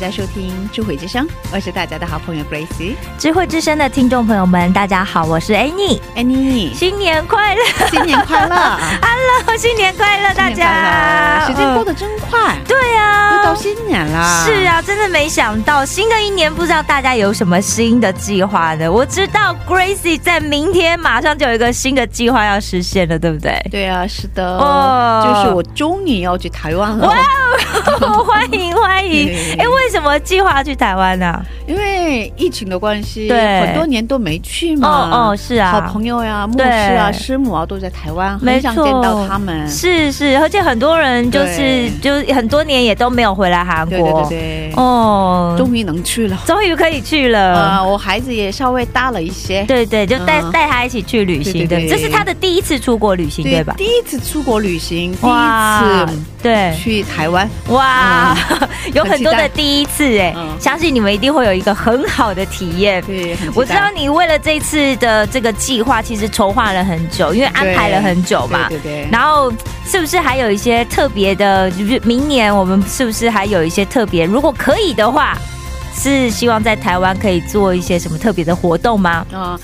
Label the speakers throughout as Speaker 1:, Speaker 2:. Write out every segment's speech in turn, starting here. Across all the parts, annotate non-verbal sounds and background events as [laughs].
Speaker 1: 大家收听智慧之声，我是大家的好朋友 Grace。
Speaker 2: 智慧之声的听众朋友们，大家好，我是
Speaker 1: Annie，Annie，
Speaker 2: 新年快乐
Speaker 1: 新年快乐！！[laughs]
Speaker 2: Hello，新年快乐，大家！
Speaker 1: 时间过
Speaker 2: 得
Speaker 1: 得真快，
Speaker 2: 对啊，
Speaker 1: 又到新年了。
Speaker 2: 是啊，真的没想到新的一年，不知道大家有什么新的计划呢？我知道 Gracie 在明天马上就有一个新的计划要实现了，对不对？
Speaker 1: 对啊，是的，
Speaker 2: 哦
Speaker 1: 就是我终于要去台湾了。
Speaker 2: 哇哦，欢 [laughs] 迎欢迎！
Speaker 1: 对
Speaker 2: 哎，[laughs] 为什么计划去台湾呢？
Speaker 1: 因为疫情的关系，
Speaker 2: 对
Speaker 1: 很多年都没去嘛。
Speaker 2: 哦哦，是啊，
Speaker 1: 好朋友呀、牧师啊、师母啊，都在台湾，很想见到他们。
Speaker 2: 是是，而且很多人就是就是很多年也都没有回来韩
Speaker 1: 对对，对对，
Speaker 2: 哦，
Speaker 1: 终于能去了。
Speaker 2: 终于可以去了。
Speaker 1: 啊，我孩子也稍微大了一些。
Speaker 2: 对对，就带
Speaker 1: 嗯
Speaker 2: 带他一起去旅行，对，这是他的第一次出国旅行，对吧？
Speaker 1: 第一次出国旅行，第一次
Speaker 2: 对，
Speaker 1: 去台湾。
Speaker 2: 哇，[laughs] 有很多的
Speaker 1: 很期待
Speaker 2: 第一次哎，
Speaker 1: 嗯
Speaker 2: 相信你们一定会有一个很好的体验。
Speaker 1: 对，
Speaker 2: 我知道你为了这次的这个计划，其实筹划了很久，因为安排了很久嘛。
Speaker 1: 对对对。
Speaker 2: 然后是不是还有一些特别的？就是明年我们是不是还有一些特别？如果可以的话，是希望在台湾可以做一些什么特别的活动吗？
Speaker 1: 啊、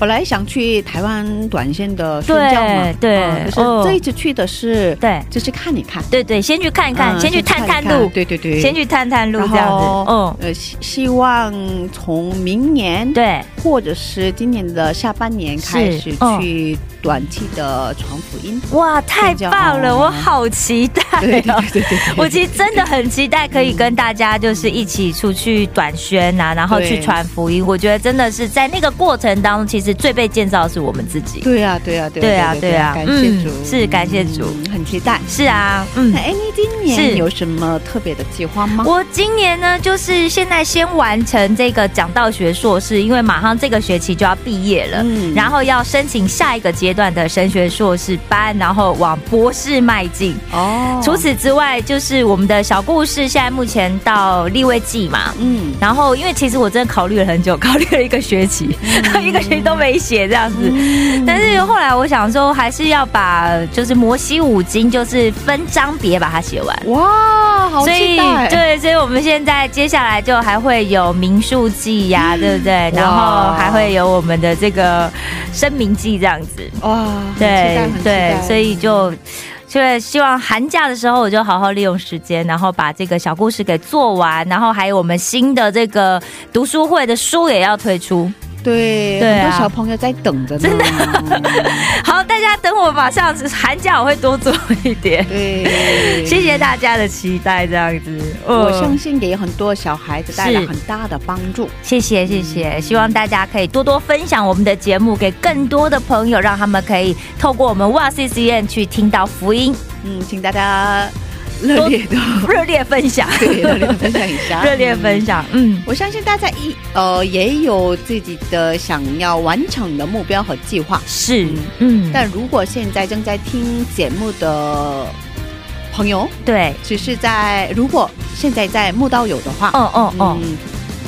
Speaker 1: 本来想去台湾短线的宣教嘛，
Speaker 2: 对对
Speaker 1: 啊可
Speaker 2: 哦。
Speaker 1: 是这一次去的是，
Speaker 2: 对。
Speaker 1: 就是看一看，
Speaker 2: 对对，先去看一看，
Speaker 1: 嗯
Speaker 2: 先去探探路，
Speaker 1: 对对对，
Speaker 2: 先去探探路这样子。嗯，
Speaker 1: 呃，希希望从明年
Speaker 2: 对，
Speaker 1: 或者是今年的下半年开始去短期的传福音。
Speaker 2: 哇，太棒了，
Speaker 1: 哦
Speaker 2: 我好期待
Speaker 1: 对对
Speaker 2: 哦！
Speaker 1: 对对对，
Speaker 2: 我其实真的很期待可以跟大家就是一起出去短宣啊，然后去传福音。我觉得真的是在那个过程当中，其实最被建造的是我们自己。
Speaker 1: 对啊对啊对
Speaker 2: 对啊对啊
Speaker 1: 感谢
Speaker 2: 嗯
Speaker 1: 主，
Speaker 2: 是感谢主
Speaker 1: 嗯很期待。
Speaker 2: 是啊，嗯。
Speaker 1: 哎，你今
Speaker 2: 是
Speaker 1: 年有什么特别的计划吗？
Speaker 2: 我今年呢，就是现在先完成这个讲道学硕士，因为马上这个学期就要毕业了，
Speaker 1: 嗯
Speaker 2: 然后要申请下一个阶段的神学硕士班，然后往博士迈进。
Speaker 1: 哦
Speaker 2: 除此之外，就是我们的小故事，现在目前到立位季嘛。
Speaker 1: 嗯
Speaker 2: 然后，因为其实我真的考虑了很久，考虑了一个学期，[laughs] 一个学期都没写这样子。
Speaker 1: 嗯
Speaker 2: 但是后来我想说，还是要把就是摩西五经，就是分章别把它写完。
Speaker 1: 哇，好期待！
Speaker 2: 对，所以我们现在接下来就还会有民数记呀、对不对？然后还会有我们的这个声明记这样子。
Speaker 1: 哇，
Speaker 2: 对对，所以就。所以希望寒假的时候，我就好好利用时间，然后把这个小故事给做完，然后还有我们新的这个读书会的书也要推出。
Speaker 1: 对
Speaker 2: 对啊。
Speaker 1: 很多小朋友在等着呢，真的。[laughs]
Speaker 2: 好，大家等我马上寒假我会多做一点。
Speaker 1: 对，[laughs]
Speaker 2: 谢谢大家的期待，这样子，
Speaker 1: 我
Speaker 2: 嗯
Speaker 1: 相信给很多小孩子带来很大的帮助。
Speaker 2: 谢谢谢谢，希望大家可以多多分享我们的节目给更多的朋友，让他们可以透过我们哇 C C N 去听到福音，
Speaker 1: 嗯，请大家热烈的。[laughs] [laughs]
Speaker 2: 热烈分享，
Speaker 1: 对热烈地分享一下，[laughs]
Speaker 2: 热烈分
Speaker 1: 嗯。
Speaker 2: 享，嗯，
Speaker 1: 我相信大家一呃也有自己的想要完成的目标和计划，
Speaker 2: 是，嗯，
Speaker 1: 但如果现在正在听节目的朋友，
Speaker 2: 对，
Speaker 1: 只是在如果现在在木道友的话，
Speaker 2: 哦哦哦，
Speaker 1: 嗯，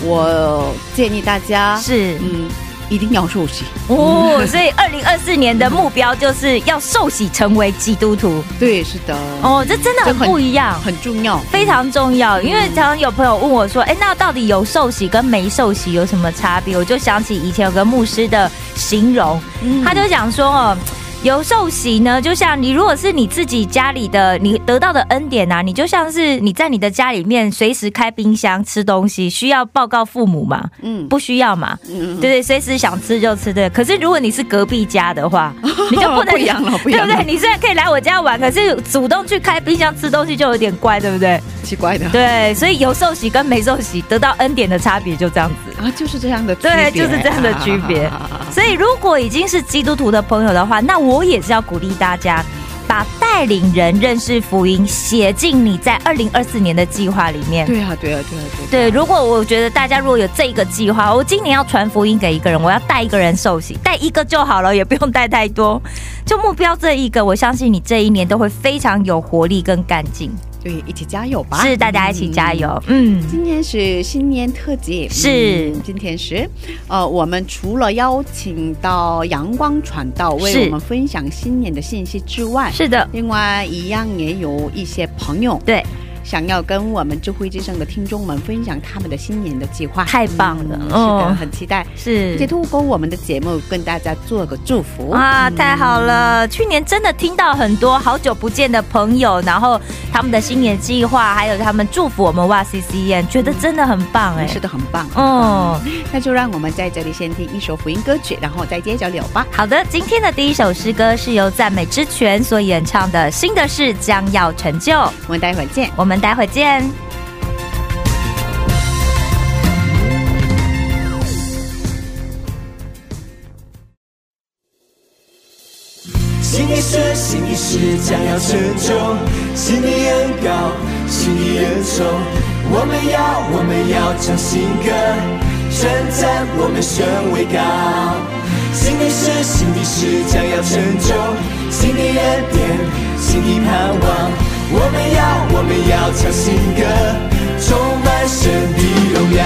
Speaker 1: 我建议大家
Speaker 2: 是，
Speaker 1: 嗯一定要受洗。
Speaker 2: 哦，[laughs] 所以二零二四年的目标就是要受洗成为基督徒，
Speaker 1: 对，是的，
Speaker 2: 哦，这真的很不一样。
Speaker 1: 很重要。
Speaker 2: 非常重要，因为常常有朋友问我说：“哎，那到底有受洗跟没受洗有什么差别？”我就想起以前有个牧师的形容，
Speaker 1: 嗯
Speaker 2: 他就讲说哦，有受喜呢，就像你如果是你自己家里的，你得到的恩典啊，你就像是你在你的家里面随时开冰箱吃东西，需要报告父母吗？
Speaker 1: 嗯
Speaker 2: 不需要嘛，
Speaker 1: 嗯，
Speaker 2: 对对，随时想吃就吃对。可是如果你是隔壁家的话，[laughs] 你就不能
Speaker 1: 不一样了，[laughs] 不一样，
Speaker 2: 对不对？你虽然可以来我家玩，可是主动去开冰箱吃东西就有点怪，对不对？
Speaker 1: 奇怪的，
Speaker 2: 对，所以有受洗跟没受洗得到恩典的差别就这样子。
Speaker 1: 啊，就是这样的区
Speaker 2: 对，就是这样的区别
Speaker 1: 啊。[laughs]
Speaker 2: 所以，如果已经是基督徒的朋友的话，那我也是要鼓励大家，把带领人认识福音写进你在二零二四年的计划里面。
Speaker 1: 对啊，对啊，对啊，对啊
Speaker 2: 对，如果我觉得大家如果有这一个计划，我今年要传福音给一个人，我要带一个人受洗，带一个就好了，也不用带太多，就目标这一个，我相信你这一年都会非常有活力跟干劲。
Speaker 1: 对，一起加油吧！
Speaker 2: 是，大家一起加
Speaker 1: 嗯。
Speaker 2: 油。嗯，
Speaker 1: 今天是新年特辑，
Speaker 2: 是
Speaker 1: 嗯今天是，呃，我们除了邀请到阳光传道为我们分享新年的信息之外，
Speaker 2: 是的，
Speaker 1: 另外一样也有一些朋友
Speaker 2: 对，
Speaker 1: 想要跟我们智慧之声的听众们分享他们的新年的计划，
Speaker 2: 太棒了
Speaker 1: 嗯是
Speaker 2: 哦
Speaker 1: 的，很期待。
Speaker 2: 是
Speaker 1: 而且透过我们的节目跟大家做个祝福
Speaker 2: 啊，
Speaker 1: 嗯
Speaker 2: 太好了！去年真的听到很多好久不见的朋友，然后他们的新年计划，还有他们祝福我们哇 C C N，觉得真的很棒哎。
Speaker 1: 是的，很棒。
Speaker 2: 嗯，
Speaker 1: 那就让我们在这里先听一首福音歌曲，然后再接着聊吧。
Speaker 2: 好的，今天的第一首诗歌是由赞美之泉所演唱的《新的事将要成就》，
Speaker 1: 我们待会儿见。
Speaker 2: 我们们待会见。
Speaker 3: 新的事，新的事将要成就，新的恩高，新的恩宠。我们要，我们要唱新歌，称赞我们神为高。新的事，新的事将要成就，新的恩典，新的盼望。我们要，我们要唱新歌，充满神的荣耀。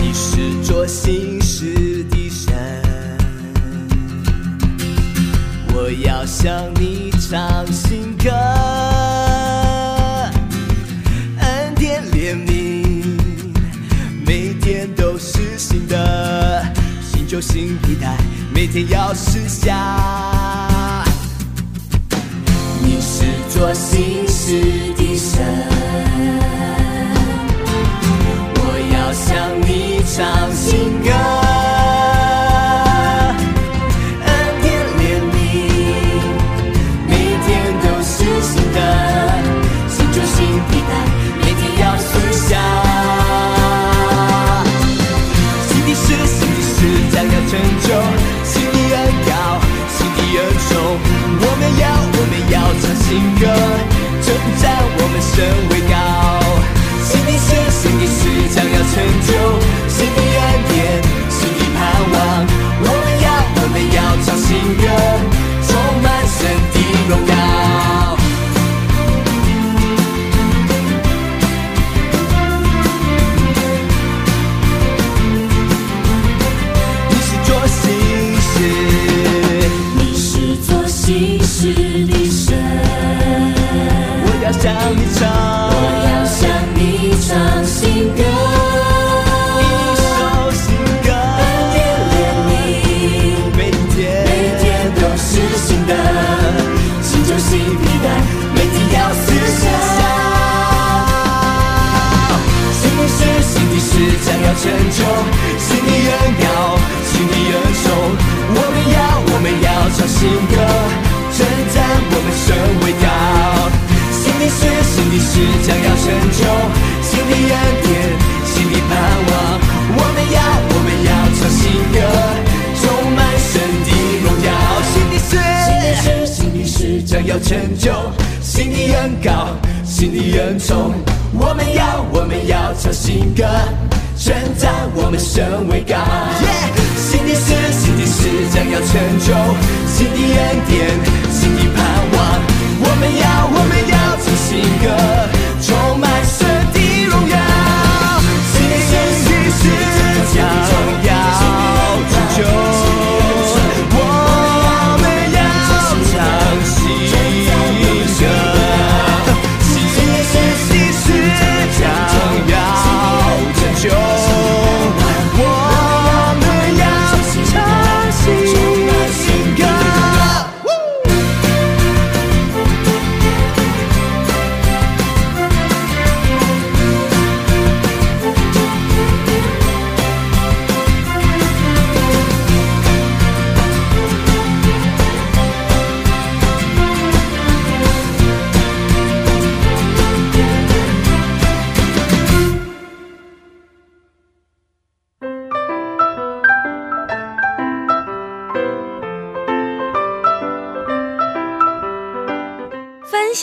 Speaker 3: 你是做新事的神，我要向你唱新歌，新旧新皮带，每天要试下。你是做新事的神。我要向你唱新歌，歌，称赞我们身为高。新的事，新的事将要成就，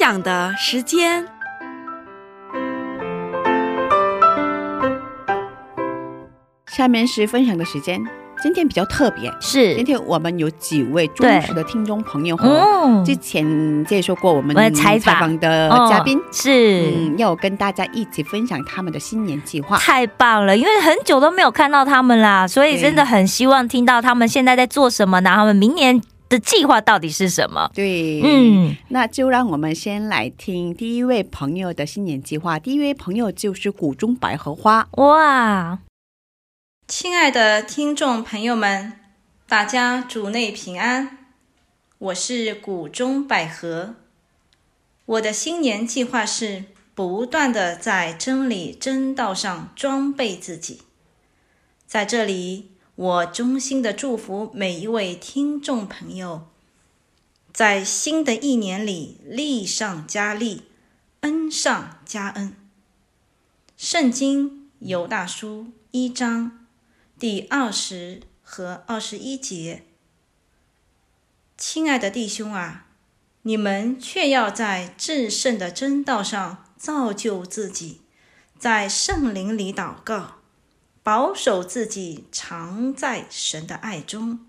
Speaker 4: 享的时间。
Speaker 1: 下面是分享的时间，今天比较特别，
Speaker 2: 是。
Speaker 1: 今，天我们有几位忠实的听众朋友和
Speaker 2: 嗯，
Speaker 1: 之前介绍过我们
Speaker 2: 采访。
Speaker 1: 访的嘉宾。
Speaker 2: 嗯，是。
Speaker 1: 嗯，要跟大家一起分享他们的新年计划。
Speaker 2: 太棒了，因为很久都没有看到他们啦，所以真的很希望听到他们现在在做什么，然后他们明年的计划到底是什么。
Speaker 1: 对，
Speaker 2: 嗯，
Speaker 1: 那就让我们先来听第一位朋友的新年计划。第一位朋友就是谷中百合花，
Speaker 2: 哇，
Speaker 5: 亲爱的听众朋友们，大家主内平安，我是谷中百合。我的新年计划是不断的在真理真道上装备自己。在这里，我衷心的祝福每一位听众朋友，在新的一年里力上加力，恩上加恩。圣经犹大书一章第二十和二十一节。亲爱的弟兄啊，你们却要在至圣的真道上造就自己，在圣灵里祷告，保守自己常在神的爱中，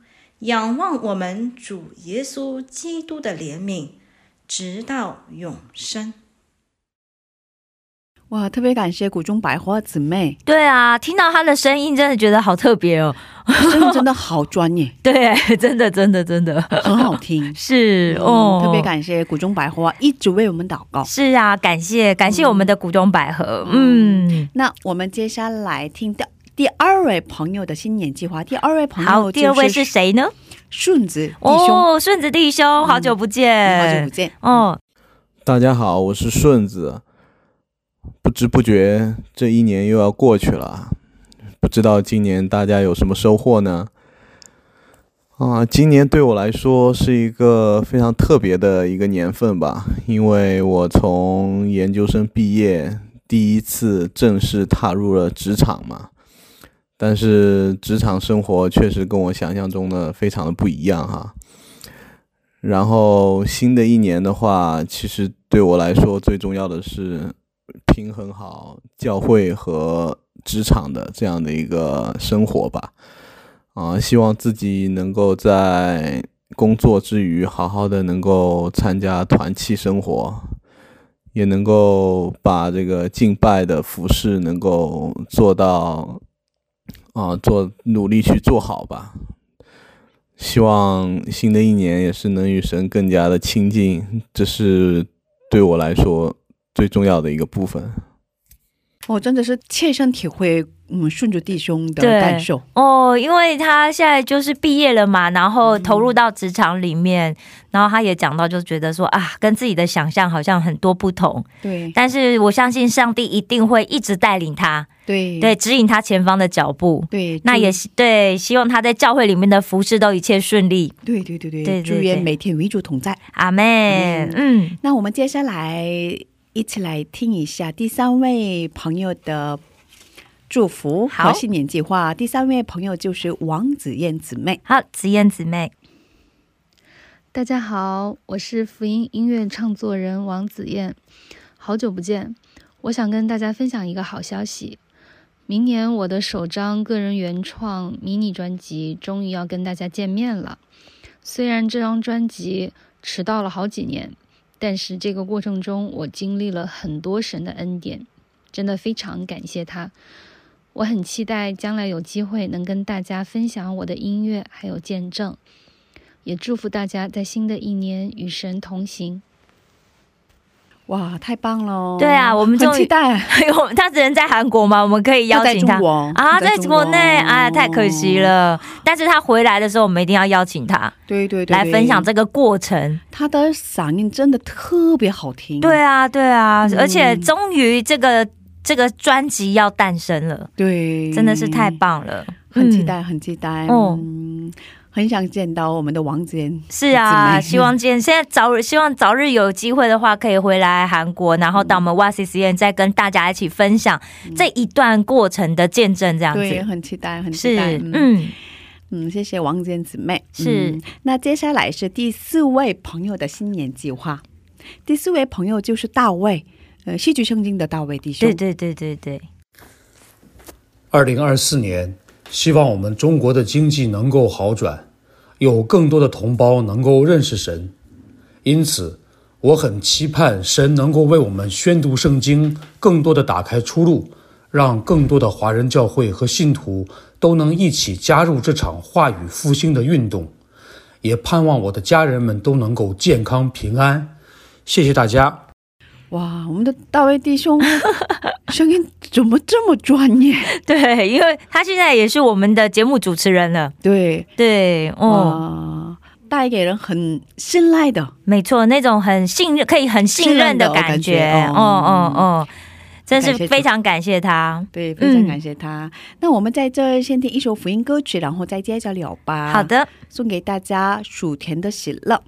Speaker 5: 仰望我们主耶稣基督的怜悯，直到永生。
Speaker 1: 哇，特别感谢谷中百花姊妹，
Speaker 2: 对啊，听到她的声音，真的觉得好特别哦。
Speaker 1: 声音真的好专业，[laughs]
Speaker 2: 对，真的，真的，真的
Speaker 1: 很好听。[laughs]
Speaker 2: 是哦
Speaker 1: 嗯，，特别感谢谷中百花一直为我们祷告。
Speaker 2: 是啊，感谢感谢我们的谷中百合，嗯，
Speaker 1: 那我们接下来听第第二位朋友的新年计划。第二位朋友
Speaker 2: 好，第二位是谁呢？
Speaker 1: 顺子弟兄，
Speaker 2: 哦，顺子弟兄，好久不见，
Speaker 1: 好久不见。
Speaker 2: 哦，
Speaker 6: 大家好，我是顺子。不知不觉，这一年又要过去了，不知道今年大家有什么收获呢？啊，今年对我来说是一个非常特别的一个年份吧，因为我从研究生毕业，第一次正式踏入了职场嘛。但是职场生活确实跟我想象中的非常的不一样哈。然后新的一年的话，其实对我来说最重要的是平衡好教会和职场的这样的一个生活吧。啊，希望自己能够在工作之余，好好的能够参加团契生活，也能够把这个敬拜的服饰能够做到，啊，做努力去做好吧。希望新的一年也是能与神更加的亲近，这是对我来说最重要的一个部分。
Speaker 1: 我真的是切身体会，嗯，顺着弟兄的感受。
Speaker 2: 哦，因为他现在就是毕业了嘛，然后投入到职场里面，然后他也讲到，就觉得说啊，跟自己的想象好像很多不同，
Speaker 1: 对。
Speaker 2: 但是我相信上帝一定会一直带领他，
Speaker 1: 对。
Speaker 2: 对，指引他前方的脚步。
Speaker 1: 对，
Speaker 2: 那也是对，希望他在教会里面的服饰都一切顺利。
Speaker 1: 对对对对，
Speaker 2: 对。对
Speaker 1: 祝愿每天与主同在。
Speaker 2: 阿妹，嗯，
Speaker 1: 那我们接下来一起来听一下第三位朋友的祝福和
Speaker 2: 好
Speaker 1: 新年计划。第三位朋友就是王子燕姊妹。
Speaker 2: 好，子燕姊妹，
Speaker 7: 大家好，我是福音音乐创作人王子燕，好久不见。我想跟大家分享一个好消息，明年我的首张个人原创迷你专辑终于要跟大家见面了。虽然这张专辑迟到了好几年，但是这个过程中我经历了很多神的恩典，真的非常感谢他。我很期待将来有机会能跟大家分享我的音乐还有见证。也祝福大家在新的一年与神同行。
Speaker 1: 哇，太棒了！
Speaker 2: 对啊我们
Speaker 1: 很期待。[laughs]
Speaker 2: 哎呦，他人在韩国吗？我们可以邀请他啊，在
Speaker 1: 国
Speaker 2: 国内，哎，太可惜了。但是他回来的时候，我们一定要邀请他
Speaker 1: 对对对，
Speaker 2: 来分享
Speaker 1: 这
Speaker 2: 这个过程。
Speaker 1: 他的嗓音真的特别好听。
Speaker 2: 对啊，对啊，
Speaker 1: 嗯
Speaker 2: 而且终于这个这个专辑要诞生了，
Speaker 1: 对，
Speaker 2: 真的是太棒了，嗯。
Speaker 1: 很期待，很期待。
Speaker 2: 哦
Speaker 1: 嗯，很想见到我们的王子妍。
Speaker 2: 是啊，希望见现在早日，希望早日有机会的话，可以回来韩国，然后到我们哇塞实验再跟大家一起分享这一段过程的见证，这样
Speaker 1: 对，
Speaker 2: 子
Speaker 1: 很期待，很期待。嗯
Speaker 2: 嗯，
Speaker 1: 嗯，谢谢王子妍姊妹。
Speaker 2: 是
Speaker 1: 嗯那接下来是第四位朋友的新年计划。第四位朋友就是大卫，呃，戏剧圣经的大卫弟兄。
Speaker 2: 对对对对对，
Speaker 4: 二零二四年，希望我们中国的经济能够好转，有更多的同胞能够认识神。因此，我很期盼神能够为我们宣读圣经，更多的打开出路，让更多的华人教会和信徒都能一起加入这场话语复兴的运动。也盼望我的家人们都能够健康平安。谢谢大家。
Speaker 1: 哇，我们的大卫弟兄 [laughs] 声音怎么这么专业？
Speaker 2: 对，因为他现在也是我们的节目主持人了。
Speaker 1: 对，
Speaker 2: 对，哦，
Speaker 1: 哇，带给人很信赖的。
Speaker 2: 没错，那种很信任、可以很信任的感觉。哦哦哦，真是非常感谢他。
Speaker 1: 对，非常感谢他。那我们在这先听一首福音歌曲，然后再接着聊吧。
Speaker 2: 好，的，
Speaker 1: 送给大家薯田的喜乐。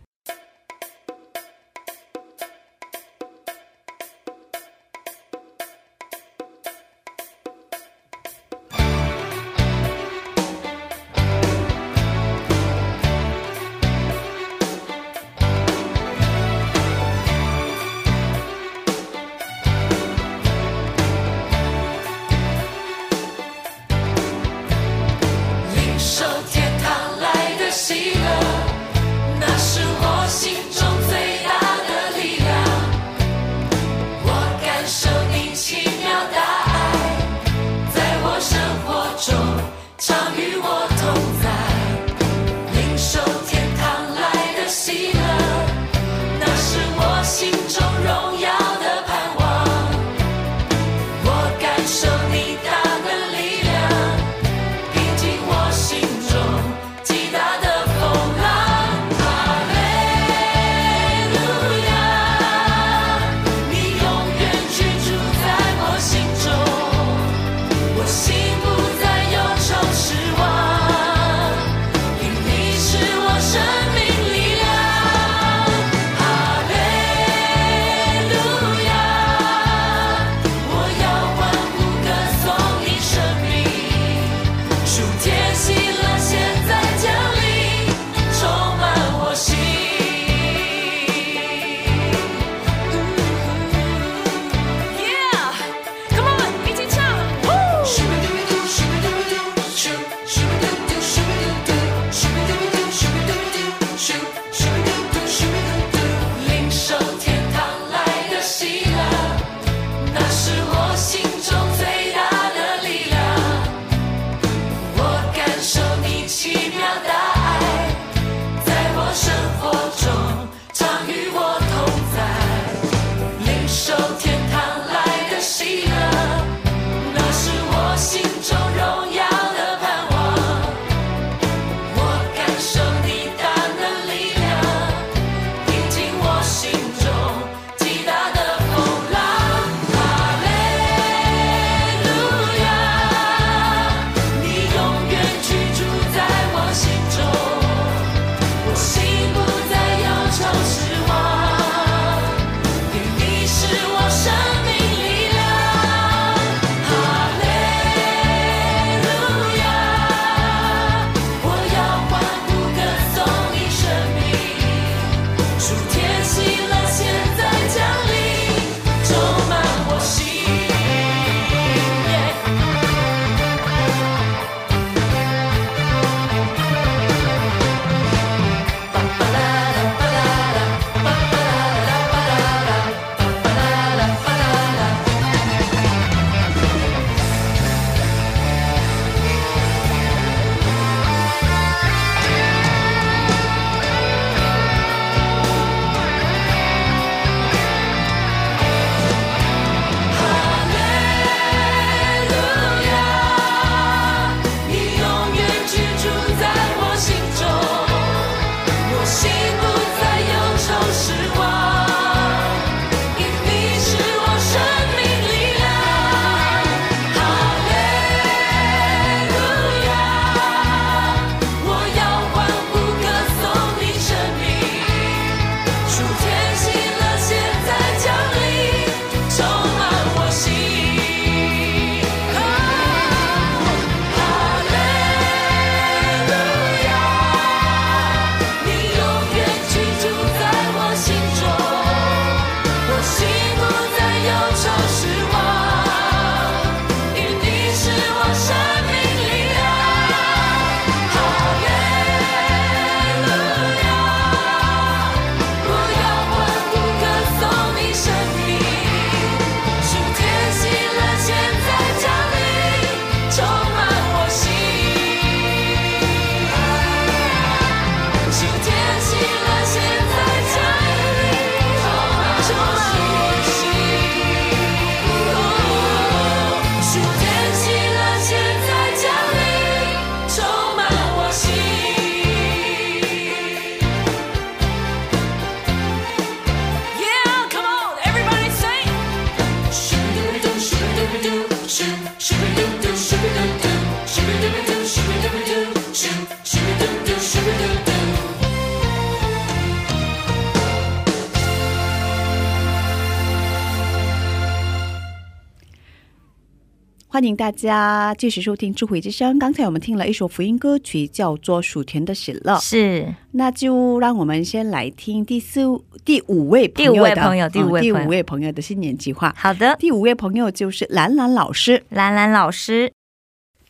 Speaker 1: 迎大家继续收听智慧之声。刚才我们听了一首福音歌曲，叫做《薯田的喜乐》。
Speaker 2: 是
Speaker 1: 那就让我们先来听第四、第五位朋
Speaker 2: 第
Speaker 1: 友的
Speaker 2: 五位朋友第五位
Speaker 1: 嗯第
Speaker 2: 朋友
Speaker 1: 五位朋友的新年计划。
Speaker 2: 好的，
Speaker 1: 第五位朋友就是兰兰老师。
Speaker 2: 兰兰老师，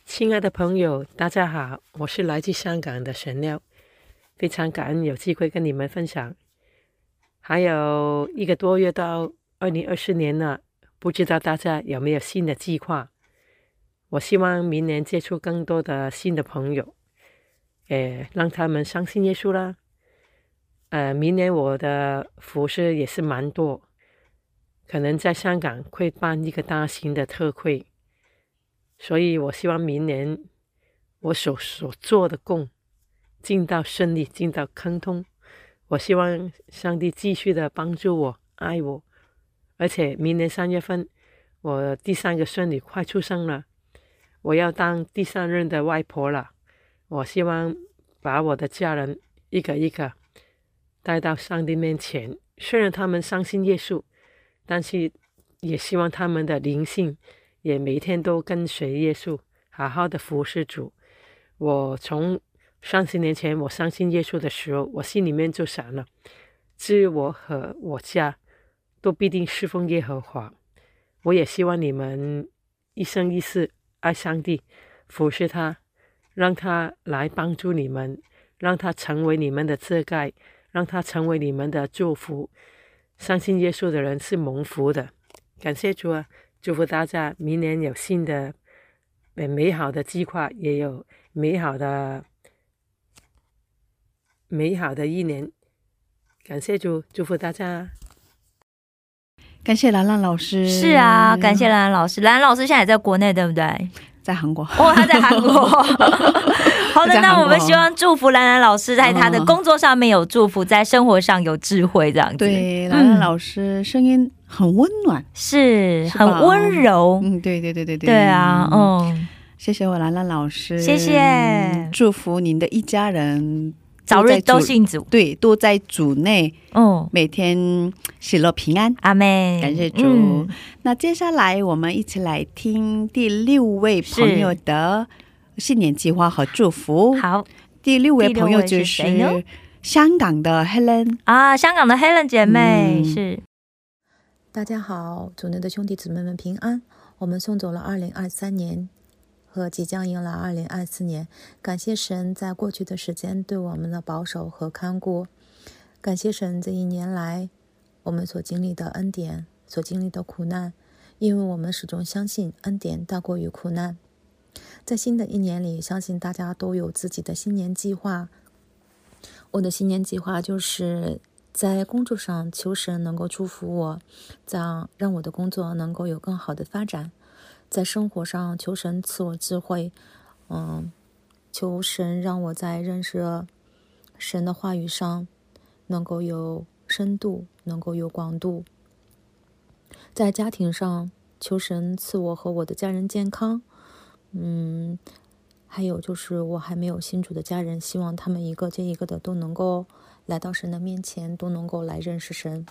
Speaker 8: 亲爱的朋友，大家好，我是来自香港的神料，非常感恩有机会跟你们分享。还有一个多月到二零二四年了，不知道大家有没有新的计划？我希望明年接触更多的新的朋友，诶，让他们相信耶稣啦。呃，明年我的服饰也是蛮多，可能在香港会办一个大型的特会。所以我希望明年我所所做的工尽到顺利，尽到亨通。我希望上帝继续的帮助我，爱我，而且明年三月份我第三个孙女快出生了，我要当第三任的外婆了。我希望把我的家人一个一个带到上帝面前，虽然他们相信耶稣，但是也希望他们的灵性。也每天都跟随耶稣，好好的服侍主。我从三十年前我相信耶稣的时候，我心里面就想了，至于我和我家都必定侍奉耶和华。我也希望你们一生一世爱上帝，服侍他，让他来帮助你们，让他成为你们的遮盖，让他成为你们的祝福。相信耶稣的人是蒙福的，感谢主啊！祝福大家明年有新的、呃美好的计划，也有美好的、美好的一年。感谢主，祝福大家。
Speaker 1: 感谢兰兰老师。
Speaker 2: 是啊，感谢兰兰老师。兰兰老师现在也在国内，对不对？
Speaker 1: 在韩国。
Speaker 2: 哦，他在韩国。[laughs] 好的，那我们希望祝福兰兰老师在他的工作上面有祝福，在生活上有智慧，这样子。
Speaker 1: 对，兰兰老师声音很温暖，
Speaker 2: 是
Speaker 1: 是
Speaker 2: 很温柔。
Speaker 1: 嗯，对对对对对。
Speaker 2: 对啊，嗯，
Speaker 1: 谢谢我兰兰老师，
Speaker 2: 谢谢
Speaker 1: 嗯祝福您的一家人
Speaker 2: 早日都信主。
Speaker 1: 对，都在主内，
Speaker 2: 哦，
Speaker 1: 每天喜乐平安。
Speaker 2: 阿妹，
Speaker 1: 感谢主。
Speaker 2: 嗯
Speaker 1: 那接下来我们一起来听第六位朋友的新年计划和祝福。
Speaker 2: 好
Speaker 1: 第六位朋友就是香港的 Helen。
Speaker 2: 啊，香港的 Helen 姐妹、
Speaker 1: 嗯
Speaker 2: 是
Speaker 9: 大家好，主内的兄弟姊妹们平安。我们送走了二零二三年和即将迎来二零二四年，感谢神在过去的时间对我们的保守和看顾，感谢神这一年来我们所经历的恩典，所经历的苦难，因为我们始终相信恩典大过于苦难。在新的一年里，相信大家都有自己的新年计划。我的新年计划就是在工作上求神能够祝福我，让让我的工作能够有更好的发展；在生活上求神赐我智慧，嗯，求神让我在认识神的话语上能够有深度，能够有广度；在家庭上求神赐我和我的家人健康，嗯。还有就是，我还没有信主的家人，希望他们一个接一个的都能够来到神的面前，都能够来认识神。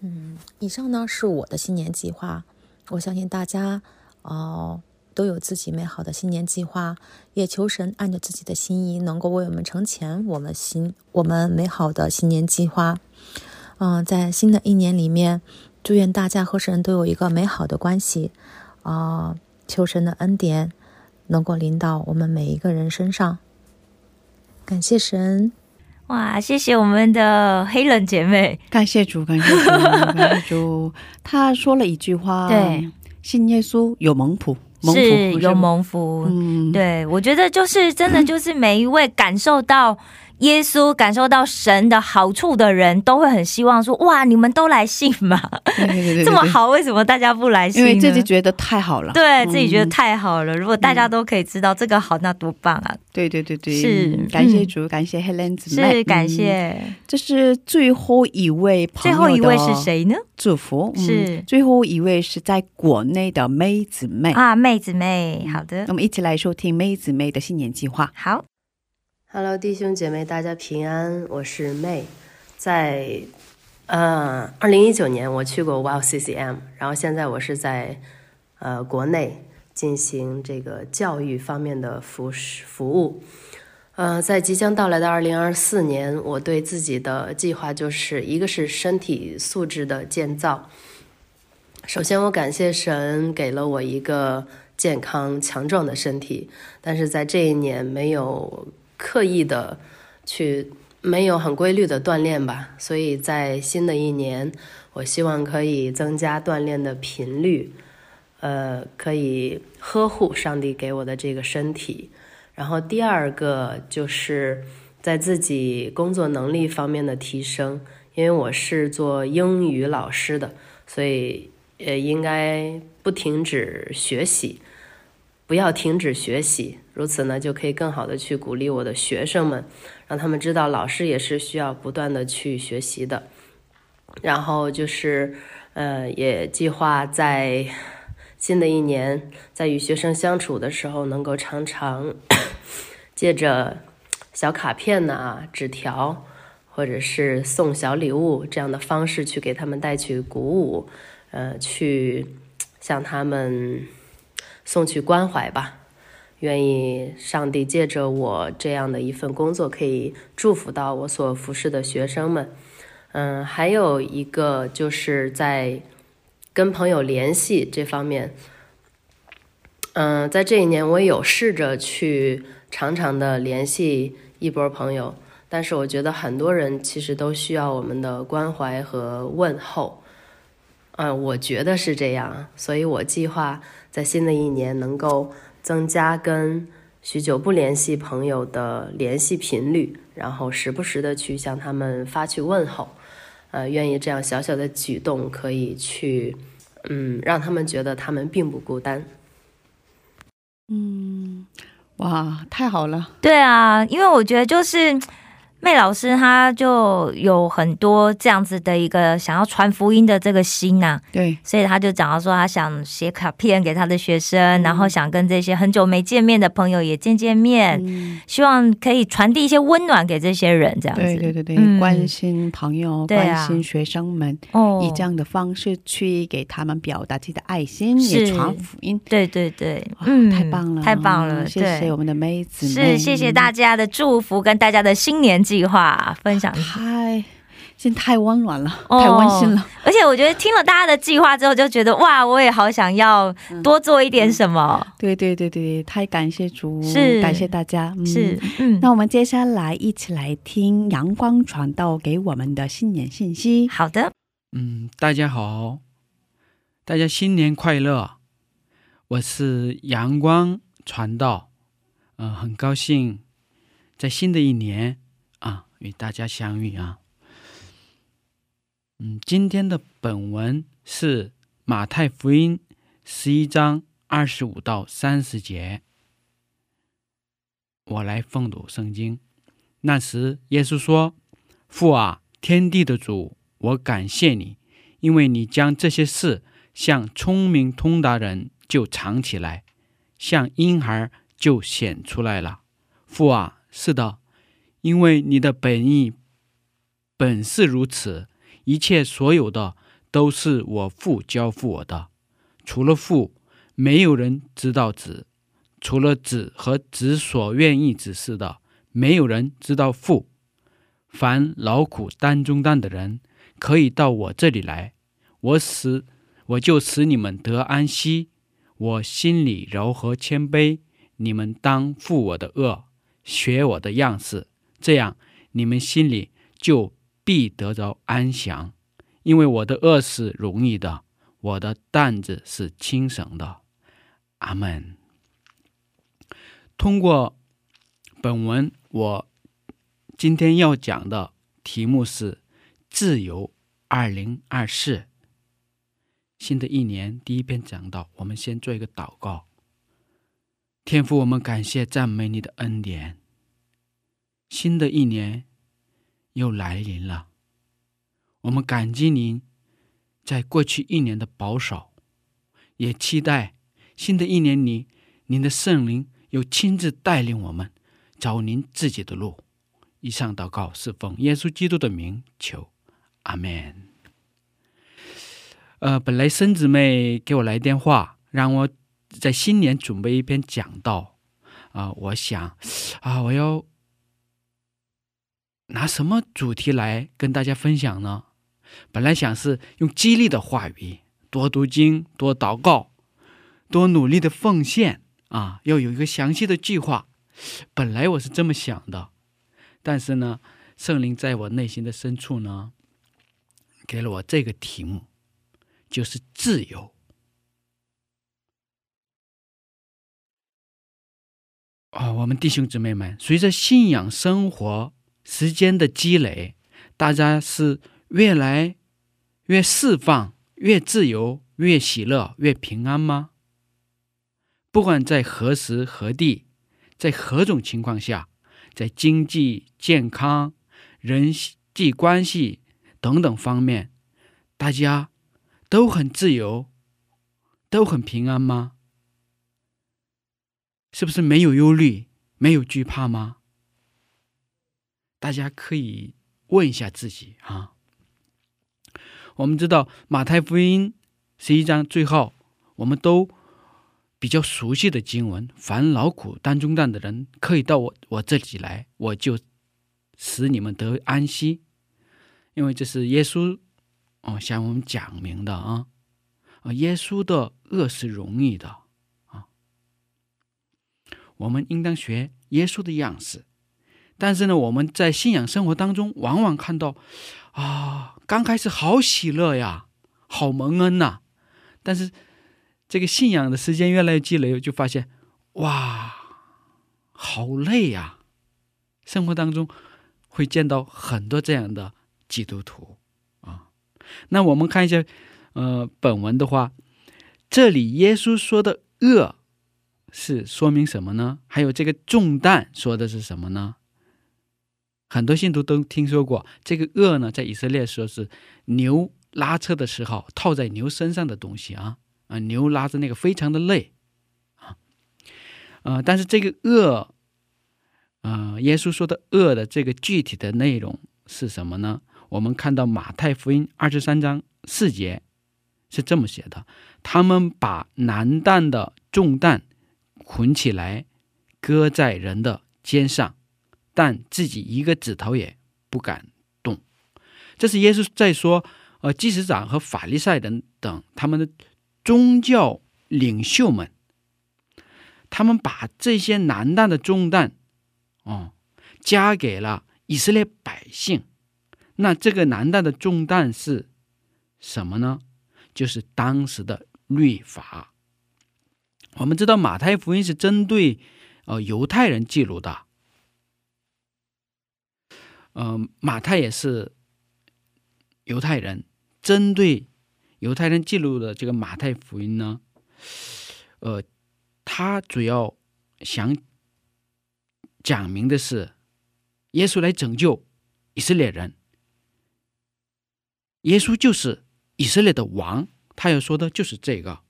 Speaker 9: 嗯，以上呢是我的新年计划，我相信大家哦、都有自己美好的新年计划，也求神按照自己的心意，能够为我们成全我们新我们美好的新年计划。嗯、在新的一年里面，祝愿大家和神都有一个美好的关系，啊、求神的恩典。能够临到我们每一个人身上。感谢神，
Speaker 2: 哇，谢谢我们的黑人姐妹，
Speaker 1: 感谢主，感谢主，感谢主。他说了一句话，
Speaker 2: 对，
Speaker 1: 信耶稣有蒙福，蒙福
Speaker 2: 是有蒙福。
Speaker 1: 嗯，
Speaker 2: 对，我觉得就是真的，就是每一位感受到耶稣、感受到神的好处的人，都会很希望说：哇，你们都来信嘛，
Speaker 1: 对对对对
Speaker 2: 这么，好，为什么大家不来信呢？
Speaker 1: 因为自己觉得太好了，
Speaker 2: 对
Speaker 1: 嗯
Speaker 2: 自己觉得太好了。如果大家都可以知道这个好，那多棒啊！
Speaker 1: 对对对对，
Speaker 2: 是
Speaker 1: 嗯感谢
Speaker 2: 嗯
Speaker 1: 主，感谢 Helen 姊妹，
Speaker 2: 是感
Speaker 1: 嗯
Speaker 2: 谢。
Speaker 1: 这是最后一位朋友，
Speaker 2: 最后一位是？谁呢？
Speaker 1: 祝福嗯
Speaker 2: 是
Speaker 1: 最后一位是在国内的妹姊妹。
Speaker 2: 啊，妹子妹，好的
Speaker 1: 我，们一起来收听妹姊妹的新年计划。
Speaker 2: 好，
Speaker 10: Hello，弟兄姐妹，大家平安，我是 May，在呃二零一九年我去过 Wow CCM，然后现在我是在呃国内进行这个教育方面的服服务。呃，在即将到来的二零二四年，我对自己的计划就是一个是身体素质的建造。首先，我感谢神给了我一个健康强壮的身体，但是在这一年没有刻意的去，没有很规律的锻炼吧。所以在新的一年，我希望可以增加锻炼的频率，呃，可以呵护上帝给我的这个身体。然后第二个就是在自己工作能力方面的提升，因为我是做英语老师的，所以呃应该不停止学习，不要停止学习，如此呢就可以更好的去鼓励我的学生们，让他们知道老师也是需要不断的去学习的。然后就是呃也计划在。新的一年，在与学生相处的时候，能够常常借着小卡片呐、纸条，或者是送小礼物这样的方式，去给他们带去鼓舞，呃，去向他们送去关怀吧。愿意上帝借着我这样的一份工作，可以祝福到我所服侍的学生们。嗯，还有一个就是在。跟朋友联系这方面，嗯，在这一年我有试着去常常的联系一波朋友，但是我觉得很多人其实都需要我们的关怀和问候，嗯，我觉得是这样，所以我计划在新的一年能够增加跟许久不联系朋友的联系频率，然后时不时的去向他们发去问候。呃，愿意这样小小的举动可以去，嗯，让他们觉得他们并不孤单。
Speaker 1: 嗯，哇，太好了。
Speaker 2: 对啊，因为我觉得就是。妹老师他就有很多这样子的一个想要传福音的这个心呐，
Speaker 1: 对，
Speaker 2: 所以他就讲到说他想写卡片给他的学生，然后想跟这些很久没见面的朋友也见见面，希望可以传递一些温暖给这些人，这样子，
Speaker 1: 对对对对，关心朋友，关心学生们，哦。以这样的方式去给他们表达自己的爱心，也传福音，
Speaker 2: 对对对，
Speaker 1: 嗯，太棒了，
Speaker 2: 太棒了，
Speaker 1: 谢谢我们的妹子，
Speaker 2: 是谢谢大家的祝福跟大家的新年。计划分享
Speaker 1: 太，现在太温暖了，太温馨了。
Speaker 2: 而且我觉得听了大家的计划之后，就觉得哇，我也好想要多做一点什么。
Speaker 1: 对对对对，太感谢主，是感谢大家。
Speaker 2: 是，嗯，
Speaker 1: 那我们接下来一起来听阳光传道给我们的新年信息。
Speaker 2: 好的，
Speaker 11: 嗯，大家好，大家新年快乐！我是阳光传道，嗯，很高兴在新的一年。与大家相遇啊！嗯，今天的本文是马太福音十一章二十五到三十节。我来奉读圣经。那时，耶稣说：“父啊，天地的主，我感谢你，因为你将这些事向聪明通达人就藏起来，向婴孩就显出来了。父啊，是的。”因为你的本意本是如此，一切所有的都是我父交付我的。除了父，没有人知道子；除了子和子所愿意指示的，没有人知道父。凡劳苦担重担的人，可以到我这里来，我使我就使你们得安息。我心里柔和谦卑，你们当负我的恶，学我的样式。这样，你们心里就必得着安详，因为我的恶是容易的，我的担子是轻省的。阿门。通过本文，我今天要讲的题目是“自由二零二四”。新的一年第一篇讲到，我们先做一个祷告。天父，我们感谢赞美你的恩典。新的一年又来临了，我们感激您在过去一年的保守，也期待新的一年里您的圣灵又亲自带领我们走您自己的路。以上祷告是奉耶稣基督的名求，阿门。呃，本来孙姊妹给我来电话，让我在新年准备一篇讲道啊，我想啊，我要拿什么主题来跟大家分享呢？本来想是用激励的话语，多读经，多祷告，多努力的奉献啊，要有一个详细的计划。本来我是这么想的，但是呢，圣灵在我内心的深处呢，给了我这个题目，就是自由。啊，我们弟兄姊妹们，随着信仰生活时间的积累，大家是。越来越释放，越自由，越喜乐，越平安吗？不管在何时何地，在何种情况下，在经济、健康、人际关系等等方面，大家都很自由，都很平安吗？是不是没有忧虑，没有惧怕吗？大家可以问一下自己啊。我们知道马太福音十一章最后，我们都比较熟悉的经文：“凡劳苦担重担的人，可以到我我这里来，我就使你们得安息。”因为这是耶稣哦向我们讲明的啊啊，耶稣的恶是容易的啊，我们应当学耶稣的样式。但是呢，我们在信仰生活当中，往往看到啊。刚开始好喜乐呀，好蒙恩呐，但是这个信仰的时间越来越积累，就发现哇，好累呀！生活当中会见到很多这样的基督徒啊。那我们看一下，呃，本文的话，这里耶稣说的恶是说明什么呢？还有这个重担说的是什么呢？很多信徒都听说过这个轭呢，在以色列说是牛拉车的时候套在牛身上的东西啊啊，牛拉着那个非常的累啊，呃，但是这个轭，呃，耶稣说的轭的这个具体的内容是什么呢？我们看到马太福音二十三章四节是这么写的：他们把难担的重担捆起来，搁在人的肩上。但自己一个指头也不敢动，这是耶稣在说：，呃，祭司长和法利赛人等他们的宗教领袖们，他们把这些难担的重担，哦，加给了以色列百姓。那这个难担的重担是什么呢？就是当时的律法。我们知道马太福音是针对呃犹太人记录的。呃，马太也是犹太人，针对犹太人记录的这个马太福音呢，呃，他主要想讲明的是耶稣来拯救以色列人，耶稣就是以色列的王，他要说的就是这个。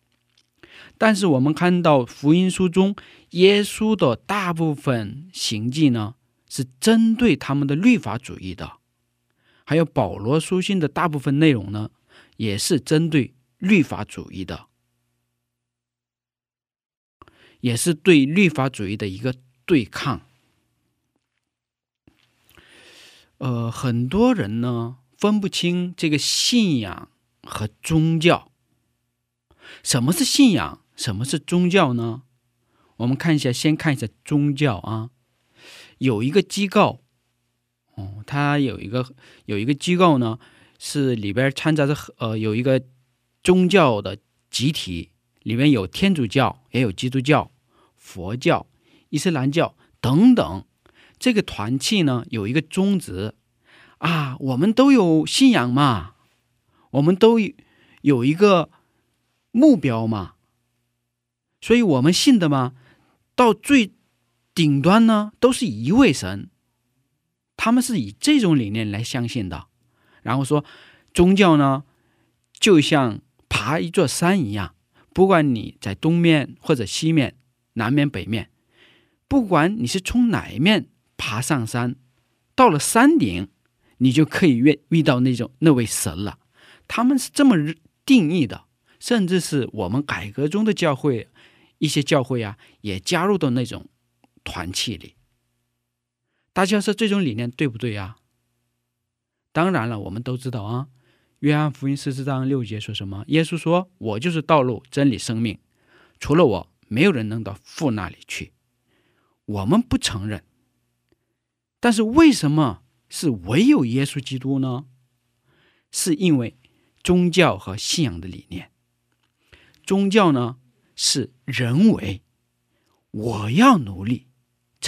Speaker 11: 但是我们看到福音书中耶稣的大部分行迹呢？是针对他们的律法主义的，还有保罗书信的大部分内容呢，也是针对律法主义的，也是对律法主义的一个对抗。呃，很多人呢分不清这个信仰和宗教，什么是信仰，什么是宗教呢？我们看一下，先看一下宗教啊。有一个机构，哦，它有一个有一个机构呢，是里边掺杂着呃有一个宗教的集体，里面有天主教，也有基督教、佛教、伊斯兰教等等。这个团契呢有一个宗旨啊，我们都有信仰嘛，我们都有一个目标嘛，所以我们信的嘛，到最。顶端呢，都是一位神，他们是以这种理念来相信的。然后说，宗教呢，就像爬一座山一样，不管你在东面或者西面、南面北面，不管你是从哪一面爬上山，到了山顶，你就可以遇遇到那种那位神了。他们是这么定义的，甚至是我们改革中的教会，一些教会啊，也加入到那种团契里。大家说这种理念对不对呀？当然了，我们都知道啊，《约翰福音》十四章六节说什么？耶稣说：“我就是道路、真理、生命，除了我，没有人能到父那里去。”我们不承认，但是为什么是唯有耶稣基督呢？是因为宗教和信仰的理念。宗教呢是人为，我要努力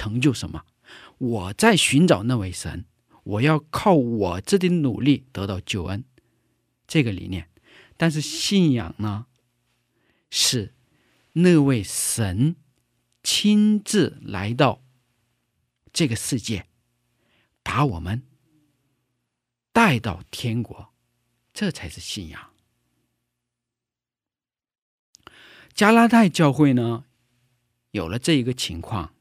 Speaker 11: 成就什么？我在寻找那位神，我要靠我自己的努力得到救恩，这个理念。但是信仰呢，是那位神。亲自来到这个世界，把我们带到天国，这才是信仰。加拉太教会呢，有了这一个情况，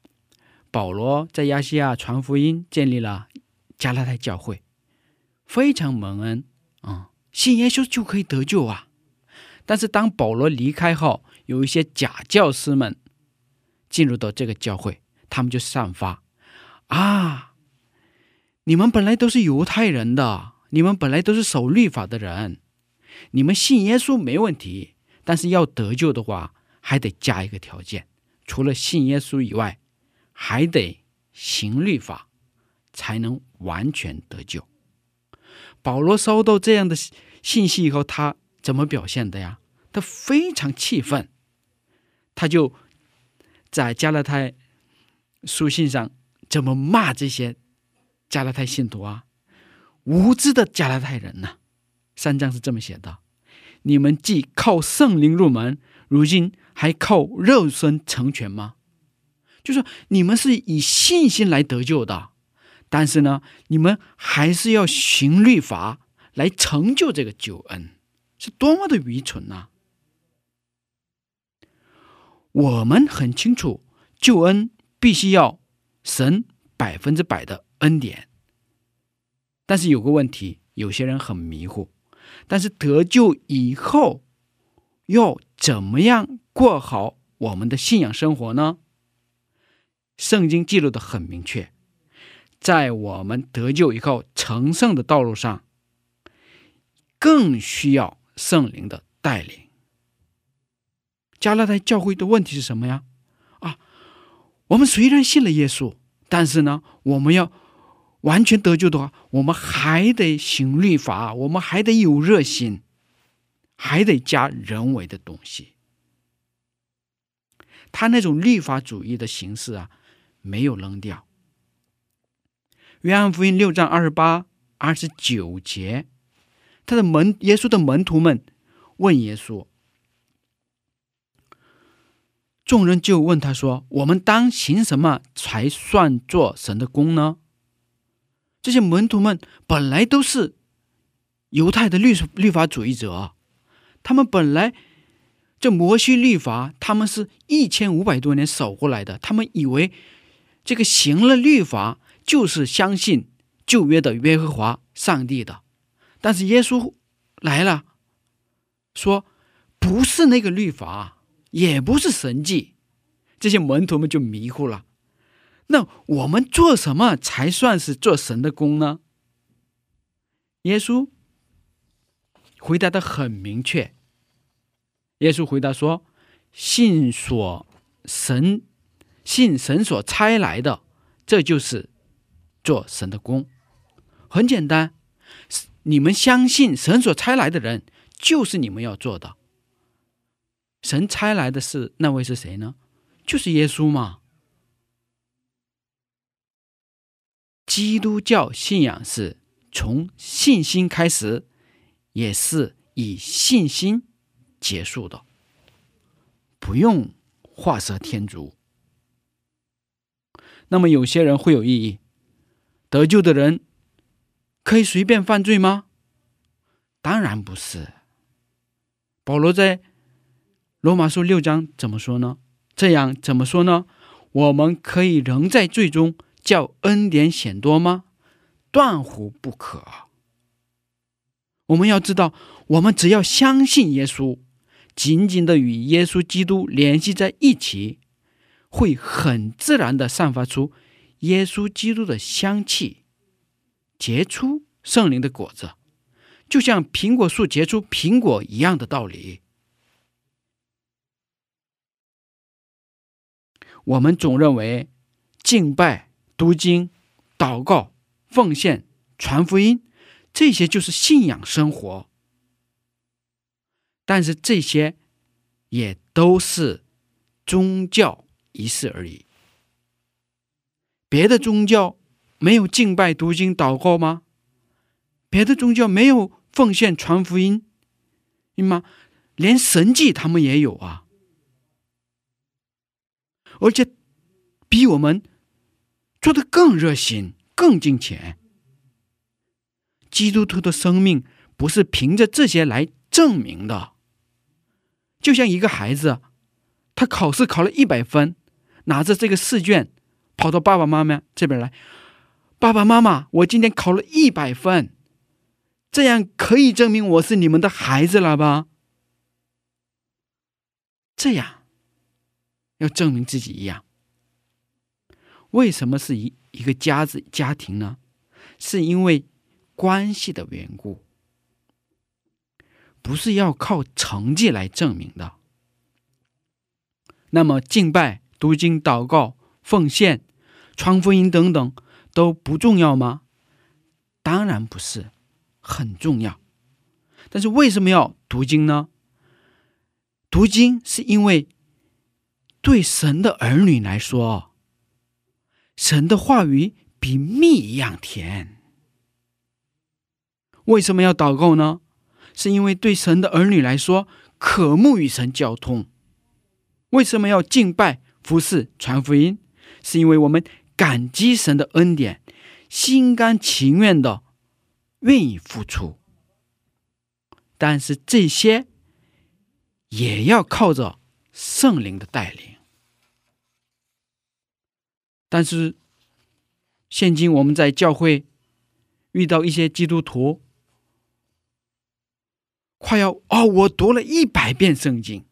Speaker 11: 保罗在亚细亚传福音，建立了加拉太教会，非常蒙恩啊，信耶稣就可以得救啊。但是当保罗离开后，有一些假教师们。进入到这个教会，他们就散发啊！你们本来都是犹太人的，你们本来都是守律法的人，你们信耶稣没问题，但是要得救的话，还得加一个条件，除了信耶稣以外，还得行律法，才能完全得救。保罗收到这样的信息以后，他怎么表现的呀？他非常气愤，他就。在加拉太书信上怎么骂这些加拉太信徒啊？无知的加拉太人呐！三章是这么写的：你们既靠圣灵入门，如今还靠肉身成全吗？就说你们是以信心来得救的，但是呢，你们还是要行律法来成就这个救恩，是多么的愚蠢呐！我们很清楚，救恩必须要神百分之百的恩典。但是有个问题，有些人很迷糊。但是得救以后，要怎么样过好我们的信仰生活呢？圣经记录的很明确，在我们得救以后成圣的道路上，更需要圣灵的带领。加拉太教会的问题是什么呀？啊，我们虽然信了耶稣，但是呢，我们要完全得救的话，我们还得行律法，我们还得有热心，还得加人为的东西。他那种律法主义的形式啊，没有扔掉。约翰福音六章二十八、二十九节，他的门耶稣的门徒们问耶稣。众人就问他说：“我们当行什么才算做神的功呢？”这些门徒们本来都是犹太的律律法主义者，他们本来这摩西律法，他们是一千五百多年守过来的，他们以为这个行了律法就是相信旧约的约和华上帝的。但是耶稣来了，说不是那个律法。也不是神迹，这些门徒们就迷糊了。那我们做什么才算是做神的功呢？耶稣回答的很明确。耶稣回答说：“信所神，信神所差来的，这就是做神的功。很简单，你们相信神所差来的人，就是你们要做的。”神差来的是那位是谁呢？就是耶稣嘛。基督教信仰是从信心开始，也是以信心结束的，不用画蛇添足。那么有些人会有异议：得救的人可以随便犯罪吗？当然不是。保罗在。罗马书六章怎么说呢？这样怎么说呢？我们可以仍在最终叫恩典显多吗？断乎不可。我们要知道，我们只要相信耶稣，紧紧的与耶稣基督联系在一起，会很自然的散发出耶稣基督的香气，结出圣灵的果子，就像苹果树结出苹果一样的道理。我们总认为敬拜、读经、祷告、奉献、传福音，这些就是信仰生活。但是这些也都是宗教仪式而已。别的宗教没有敬拜、读经、祷告吗？别的宗教没有奉献、传福音你吗？连神迹他们也有啊，而且比我们做的更热心、更金钱。基督徒的生命不是凭着这些来证明的。就像一个孩子，他考试考了一百分，拿着这个试卷，跑到爸爸妈妈这边来。爸爸妈妈，我今天考了一百分，这样可以证明我是你们的孩子了吧？这样要证明自己一样。为什么是一一个家子家庭呢？是因为关系的缘故。不是要靠成绩来证明的。那么敬拜、读经、祷告、奉献、传福音等等都不重要吗？当然不是，很重要。但是为什么要读经呢？读经是因为对神的儿女来说，神的话语比蜜一样甜。为什么要祷告呢？是因为对神的儿女来说，渴慕与神交通。为什么要敬拜、服侍、传福音？是因为我们感激神的恩典，心甘情愿的愿意付出。但是这些也要靠着圣灵的带领。但是现今我们在教会遇到一些基督徒。快要哦！我读了一百遍圣经，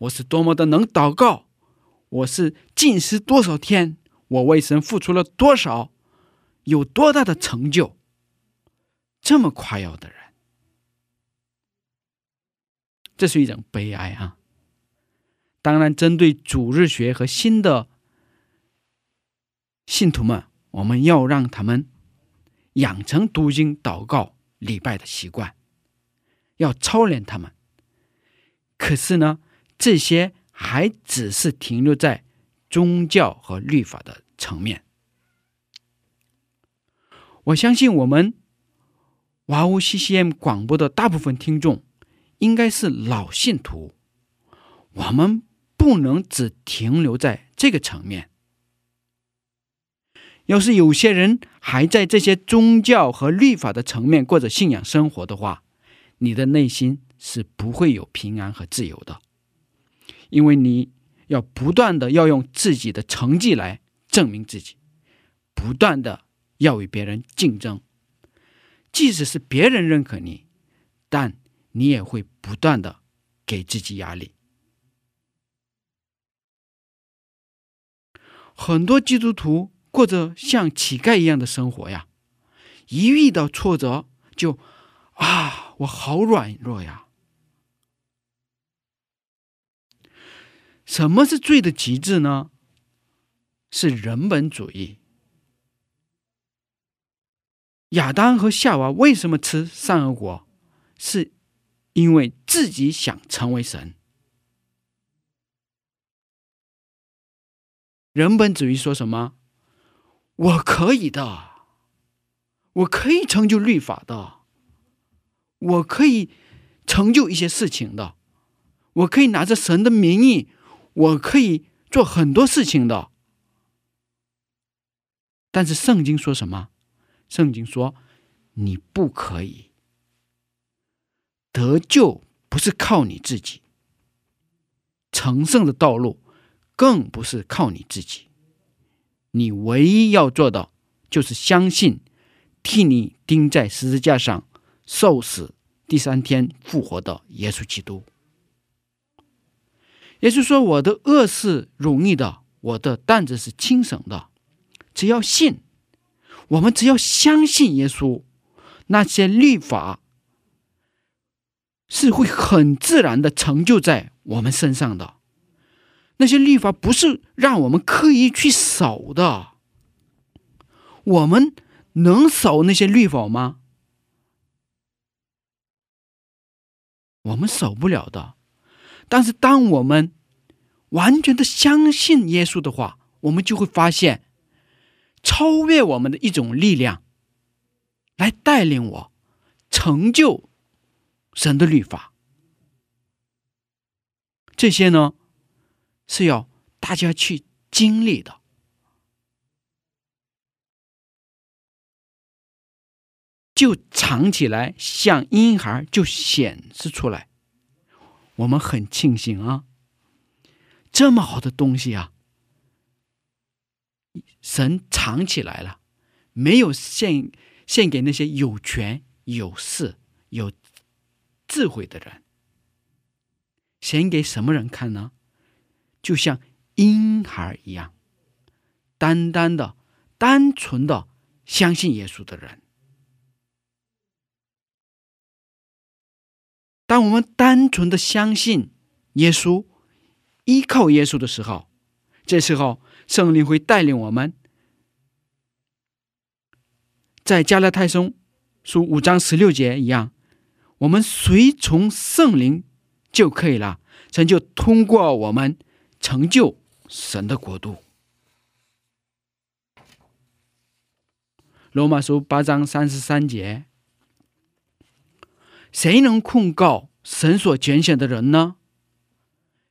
Speaker 11: 我是多么的能祷告，我是禁食多少天，我为神付出了多少，有多大的成就？这么夸耀的人，这是一种悲哀啊！当然，针对主日学和新的信徒们，我们要让他们养成读经、祷告、礼拜的习惯。要操练他们，可是呢，这些还只是停留在宗教和律法的层面。我相信我们哇呜 C C M 广播的大部分听众应该是老信徒，我们不能只停留在这个层面。要是有些人还在这些宗教和律法的层面过着信仰生活的话，你的内心是不会有平安和自由的，因为你要不断的要用自己的成绩来证明自己，不断的要与别人竞争，即使是别人认可你，但你也会不断的给自己压力。很多基督徒过着像乞丐一样的生活呀，一遇到挫折就啊。我好软弱呀！什么是罪的极致呢？是人本主义。亚当和夏娃为什么吃善恶果？是因为自己想成为神。人本主义说什么？我可以的，我可以成就律法的。我可以成就一些事情的，我可以拿着神的名义，我可以做很多事情的。但是圣经说什么？圣经说你不可以得救，不是靠你自己，成圣的道路更不是靠你自己。你唯一要做的就是相信，替你钉在十字架上。受死，第三天复活的耶稣基督。也就是说，我的恶是容易的，我的担子是轻省的。只要信，我们只要相信耶稣，那些律法是会很自然的成就在我们身上的。那些律法不是让我们刻意去守的，我们能守那些律法吗？我们守不了的。但是，当我们完全的相信耶稣的话，我们就会发现，超越我们的一种力量，来带领我成就神的律法。这些呢，是要大家去经历的，就藏起来，像婴孩就显示出来。我们很庆幸啊，这么好的东西啊，神藏起来了，没有献献给那些有权有势有智慧的人，献给什么人看呢？就像婴孩一样，单单的、单纯的相信耶稣的人。当我们单纯的相信耶稣、依靠耶稣的时候，这时候圣灵会带领我们，在加拉太书书五章十六节一样，我们随从圣灵就可以了，神就通过我们成就神的国度。罗马书八章三十三节。谁能控告神所拣选的人呢？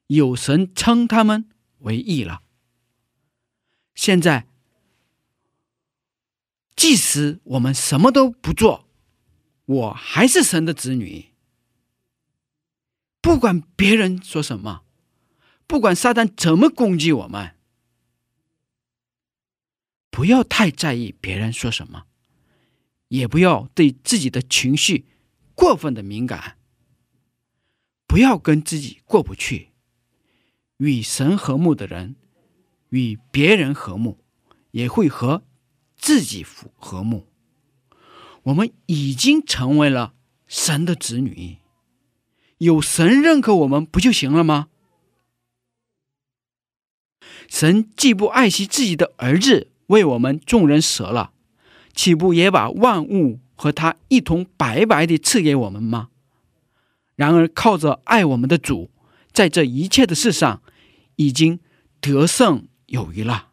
Speaker 11: 有神称他们为义了。现在，即使我们什么都不做，我还是神的子女。不管别人说什么，不管撒旦怎么攻击我们，不要太在意别人说什么，也不要对自己的情绪。过分的敏感，不要跟自己过不去。与神和睦的人，与别人和睦，也会和自己和睦。我们已经成为了神的子女，有神认可我们不就行了吗？神既不爱惜自己的儿子，为我们众人舍了，岂不也把万物？和他一同白白的赐给我们吗？然而靠着爱我们的主，在这一切的事上已经得胜有余了。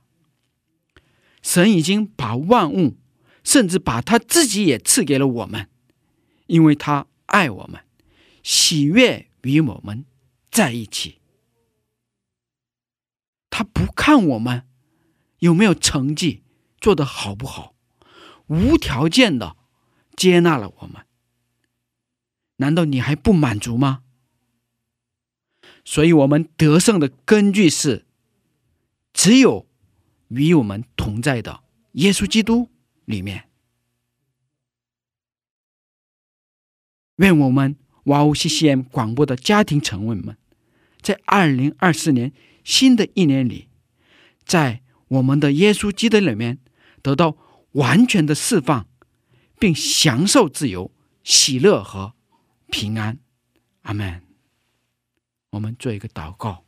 Speaker 11: 神已经把万物，甚至把他自己也赐给了我们，因为他爱我们，喜悦与我们在一起。他不看我们有没有成绩，做得好不好，无条件的。接纳了我们，难道你还不满足吗？所以，我们得胜的根据是，只有与我们同在的耶稣基督里面。愿我们哇哦 C C M 广播的家庭成员们，在二零二四年新的一年里，在我们的耶稣基督里面得到完全的释放。并享受自由、喜乐和平安，阿门。我们做一个祷告，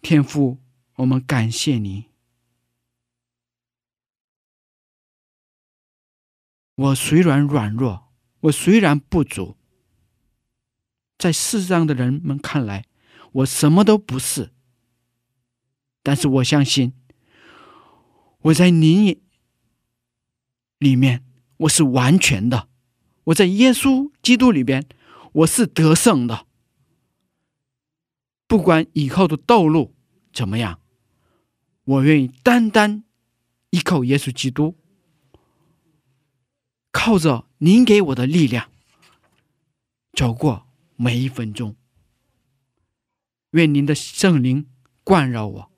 Speaker 11: 天父，我们感谢你。我虽然软弱，我虽然不足，在世上的人们看来，我什么都不是。但是我相信，我在你。里面我是完全的，我在耶稣基督里边我是得胜的。不管以后的道路怎么样，我愿意单单依靠耶稣基督，靠着您给我的力量走过每一分钟。愿您的圣灵灌绕我，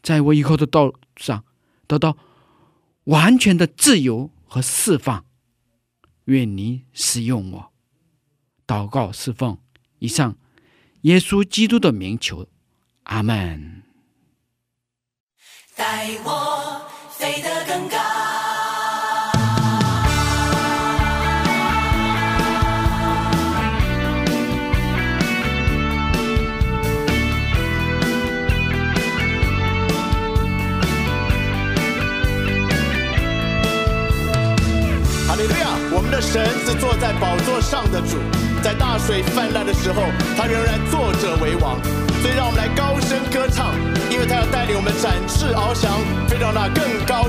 Speaker 11: 在我以后的道路上得到。完全的自由和释放，愿你使用我，祷告侍奉以上，耶稣基督的名求，阿门。带我飞得更高。
Speaker 12: 神是坐在宝座上的主，在大水泛滥的时候，他仍然坐着为王。所以让我们来高声歌唱，因为他要带领我们展翅翱翔，飞到那更高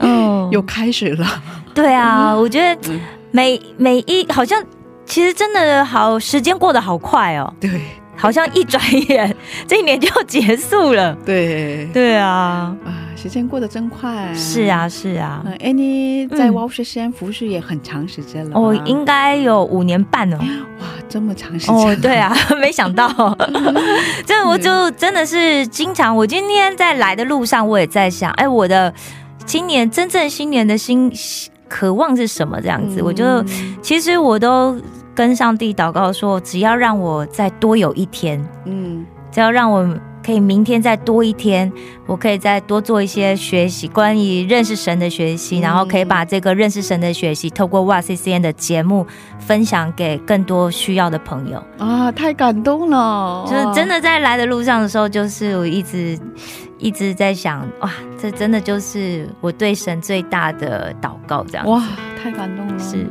Speaker 1: 嗯，又开始了。
Speaker 2: 对啊，我觉得每每一好像其实真的好，时间过得好快哦。
Speaker 1: 对，
Speaker 2: 好像一转眼 [laughs] 这一年就结束了。
Speaker 1: 对
Speaker 2: 对啊，
Speaker 1: 啊，时间过得真快。
Speaker 2: 是啊，是啊。
Speaker 1: 哎，你在王世先服侍也很长时间了。
Speaker 2: 哦，应该有五年半了。
Speaker 1: 哇，这么长时间。哦，
Speaker 2: 对啊，[laughs] 没想到。[laughs] 这我就真的是经常，我今天在来的路上，我也在想，哎，我的今年真正新年的心渴望是什么？这样子，我就其实我都。跟上帝祷告说：“只要让我再多有一天，嗯，只要让我可以明天再多一天，我可以再多做一些学习，关于认识神的学习，然后可以把这个认识神的学习，透过哇 C C N 的节目分享给更多需要的朋友
Speaker 1: 啊！太感动了，
Speaker 2: 就是真的在来的路上的时候，就是我一直一直在想，哇，这真的就是我对神最大的祷告，这样
Speaker 1: 哇，太感动了，
Speaker 2: 是。”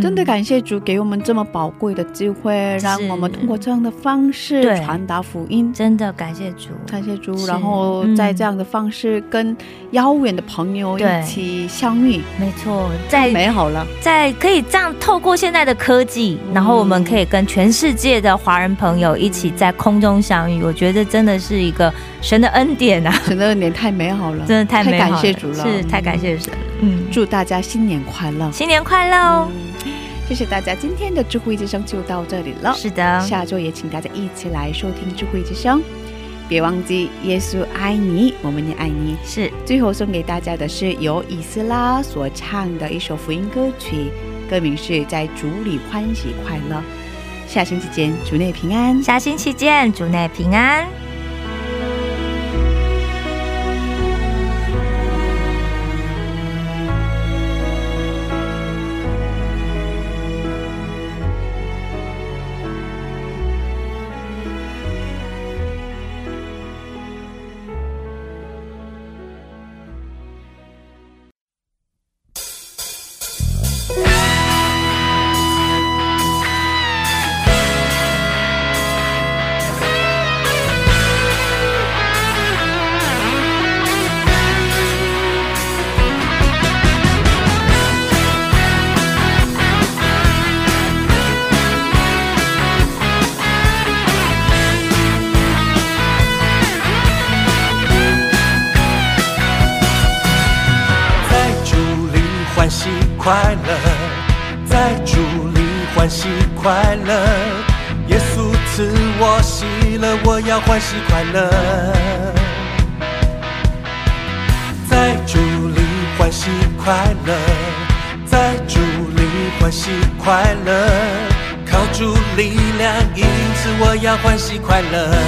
Speaker 1: 真的感谢主给我们这么宝贵的机会，让我们通过这样的方式传达福音。
Speaker 2: 真的感谢主，
Speaker 1: 感谢主。然后在这样的方式跟遥远的朋友一起相遇，
Speaker 2: 没错，在
Speaker 1: 美好了，
Speaker 2: 在可以这样透过现在的科技，然后我们可以跟全世界的华人朋友一起在空中相遇。我觉得真的是一个神的恩典啊！
Speaker 1: 神的恩典太美好了，
Speaker 2: 真的太美
Speaker 1: 好，感谢主了，
Speaker 2: 是太感谢神。
Speaker 1: 嗯，祝大家新年快乐，
Speaker 2: 新年快乐哦！
Speaker 1: 谢谢大家，今天的智慧之声就到这里了。
Speaker 2: 是的，
Speaker 1: 下周也请大家一起来收听智慧之声。别忘记，耶稣爱你，我们也爱你。
Speaker 2: 是，
Speaker 1: 最后送给大家的是由以斯拉所唱的一首福音歌曲，歌名是《在主里欢喜快乐》。下星期见，主内平安。
Speaker 2: 下星期见，主内平安。
Speaker 13: 快乐。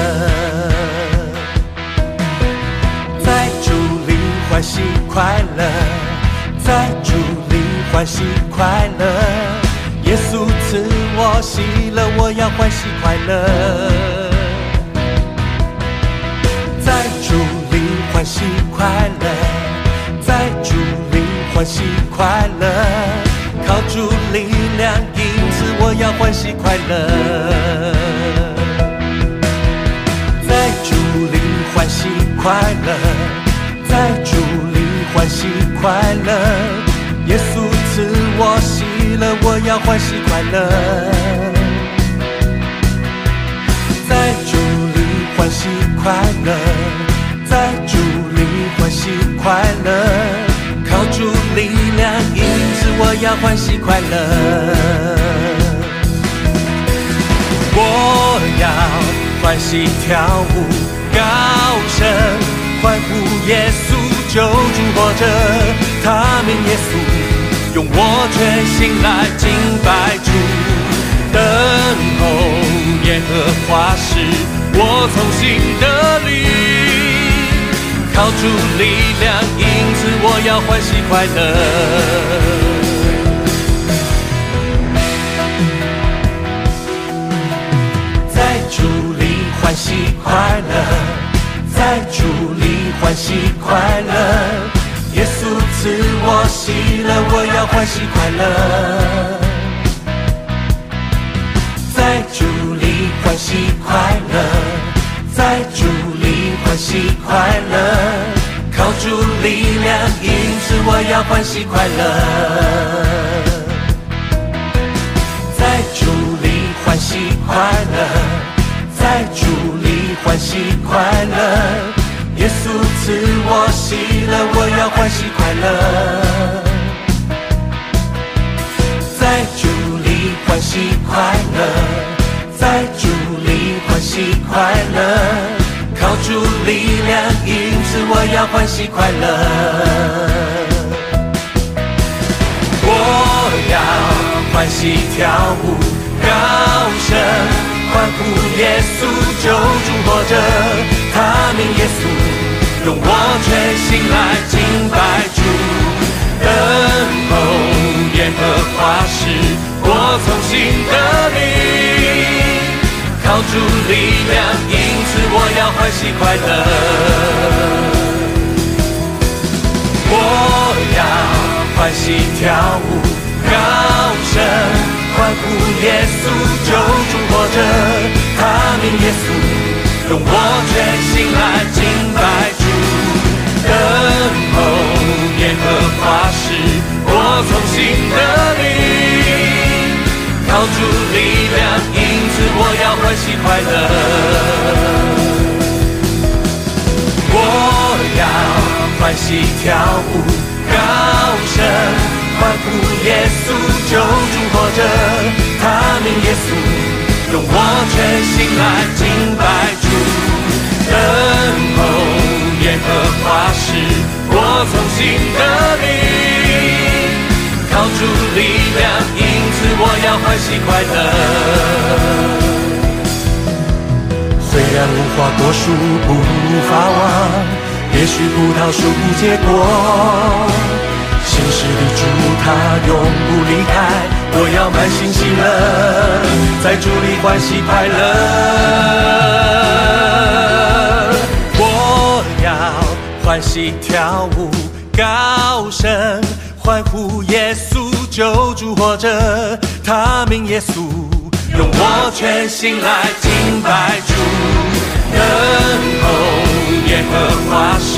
Speaker 13: 高声欢呼，耶稣救主活着，他名耶稣，用我全心来敬拜主，等候耶和华时，我从心的力。靠主力量，因此我要欢喜快乐。欢喜快乐，在主里欢喜快乐。耶稣赐我喜乐，我要欢喜快乐。在主里欢喜快乐，在主里。欢喜快乐，靠主力量，因此我要欢喜快乐。在主里欢喜快乐。在主里欢喜快乐，耶稣赐我喜乐，我要欢喜快乐。在主里欢喜快乐，在主里欢喜快乐，靠主力量，因此我要欢喜快乐。我要欢喜跳舞，高声。欢呼，耶稣救主活着，他名耶稣，用我全心来敬拜主，等候耶和华时，我从心得力，靠主力量，因此我要欢喜快乐。我要。欢喜跳舞，高声欢呼，耶稣救主活着，他名耶稣，用我全心来敬拜主，等候耶和华时，我从心得力，靠主力量，因此我要欢喜快乐，我要欢喜跳舞。高声欢呼，耶稣救主活着，他名耶稣，用我全心来敬拜主，等候耶和华时，我从心得力，靠主力量，因此我要欢喜快乐。虽然无花果树不发旺。也许葡萄树不结果，心事的主他永不离开。我要满心喜乐，在主里欢喜快乐。我要欢喜跳舞，高声欢呼，耶稣救主活着，他名耶稣，用我全心来敬拜主，等候。耶和华时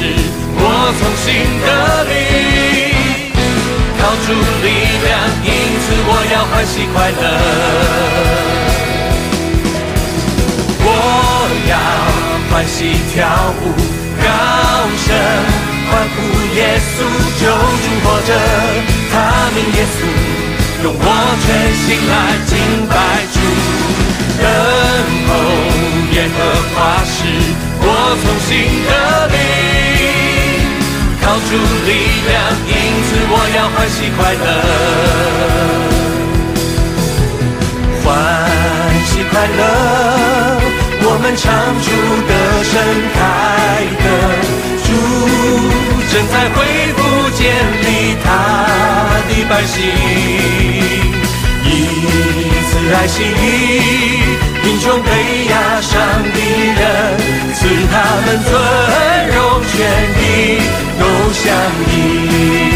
Speaker 13: 我从心得力，靠主力量，因此我要欢喜快乐。我要欢喜跳舞，高声欢呼，耶稣救主活着，他名耶稣，用我全心来敬拜主，等候耶和华是。我从心得力，靠主力量，因此我要欢喜快乐，欢喜快乐，我们唱出的盛开的主正在恢复建立他的百姓。一次爱心，贫穷被压伤的人，赐他们尊荣权利，都相依。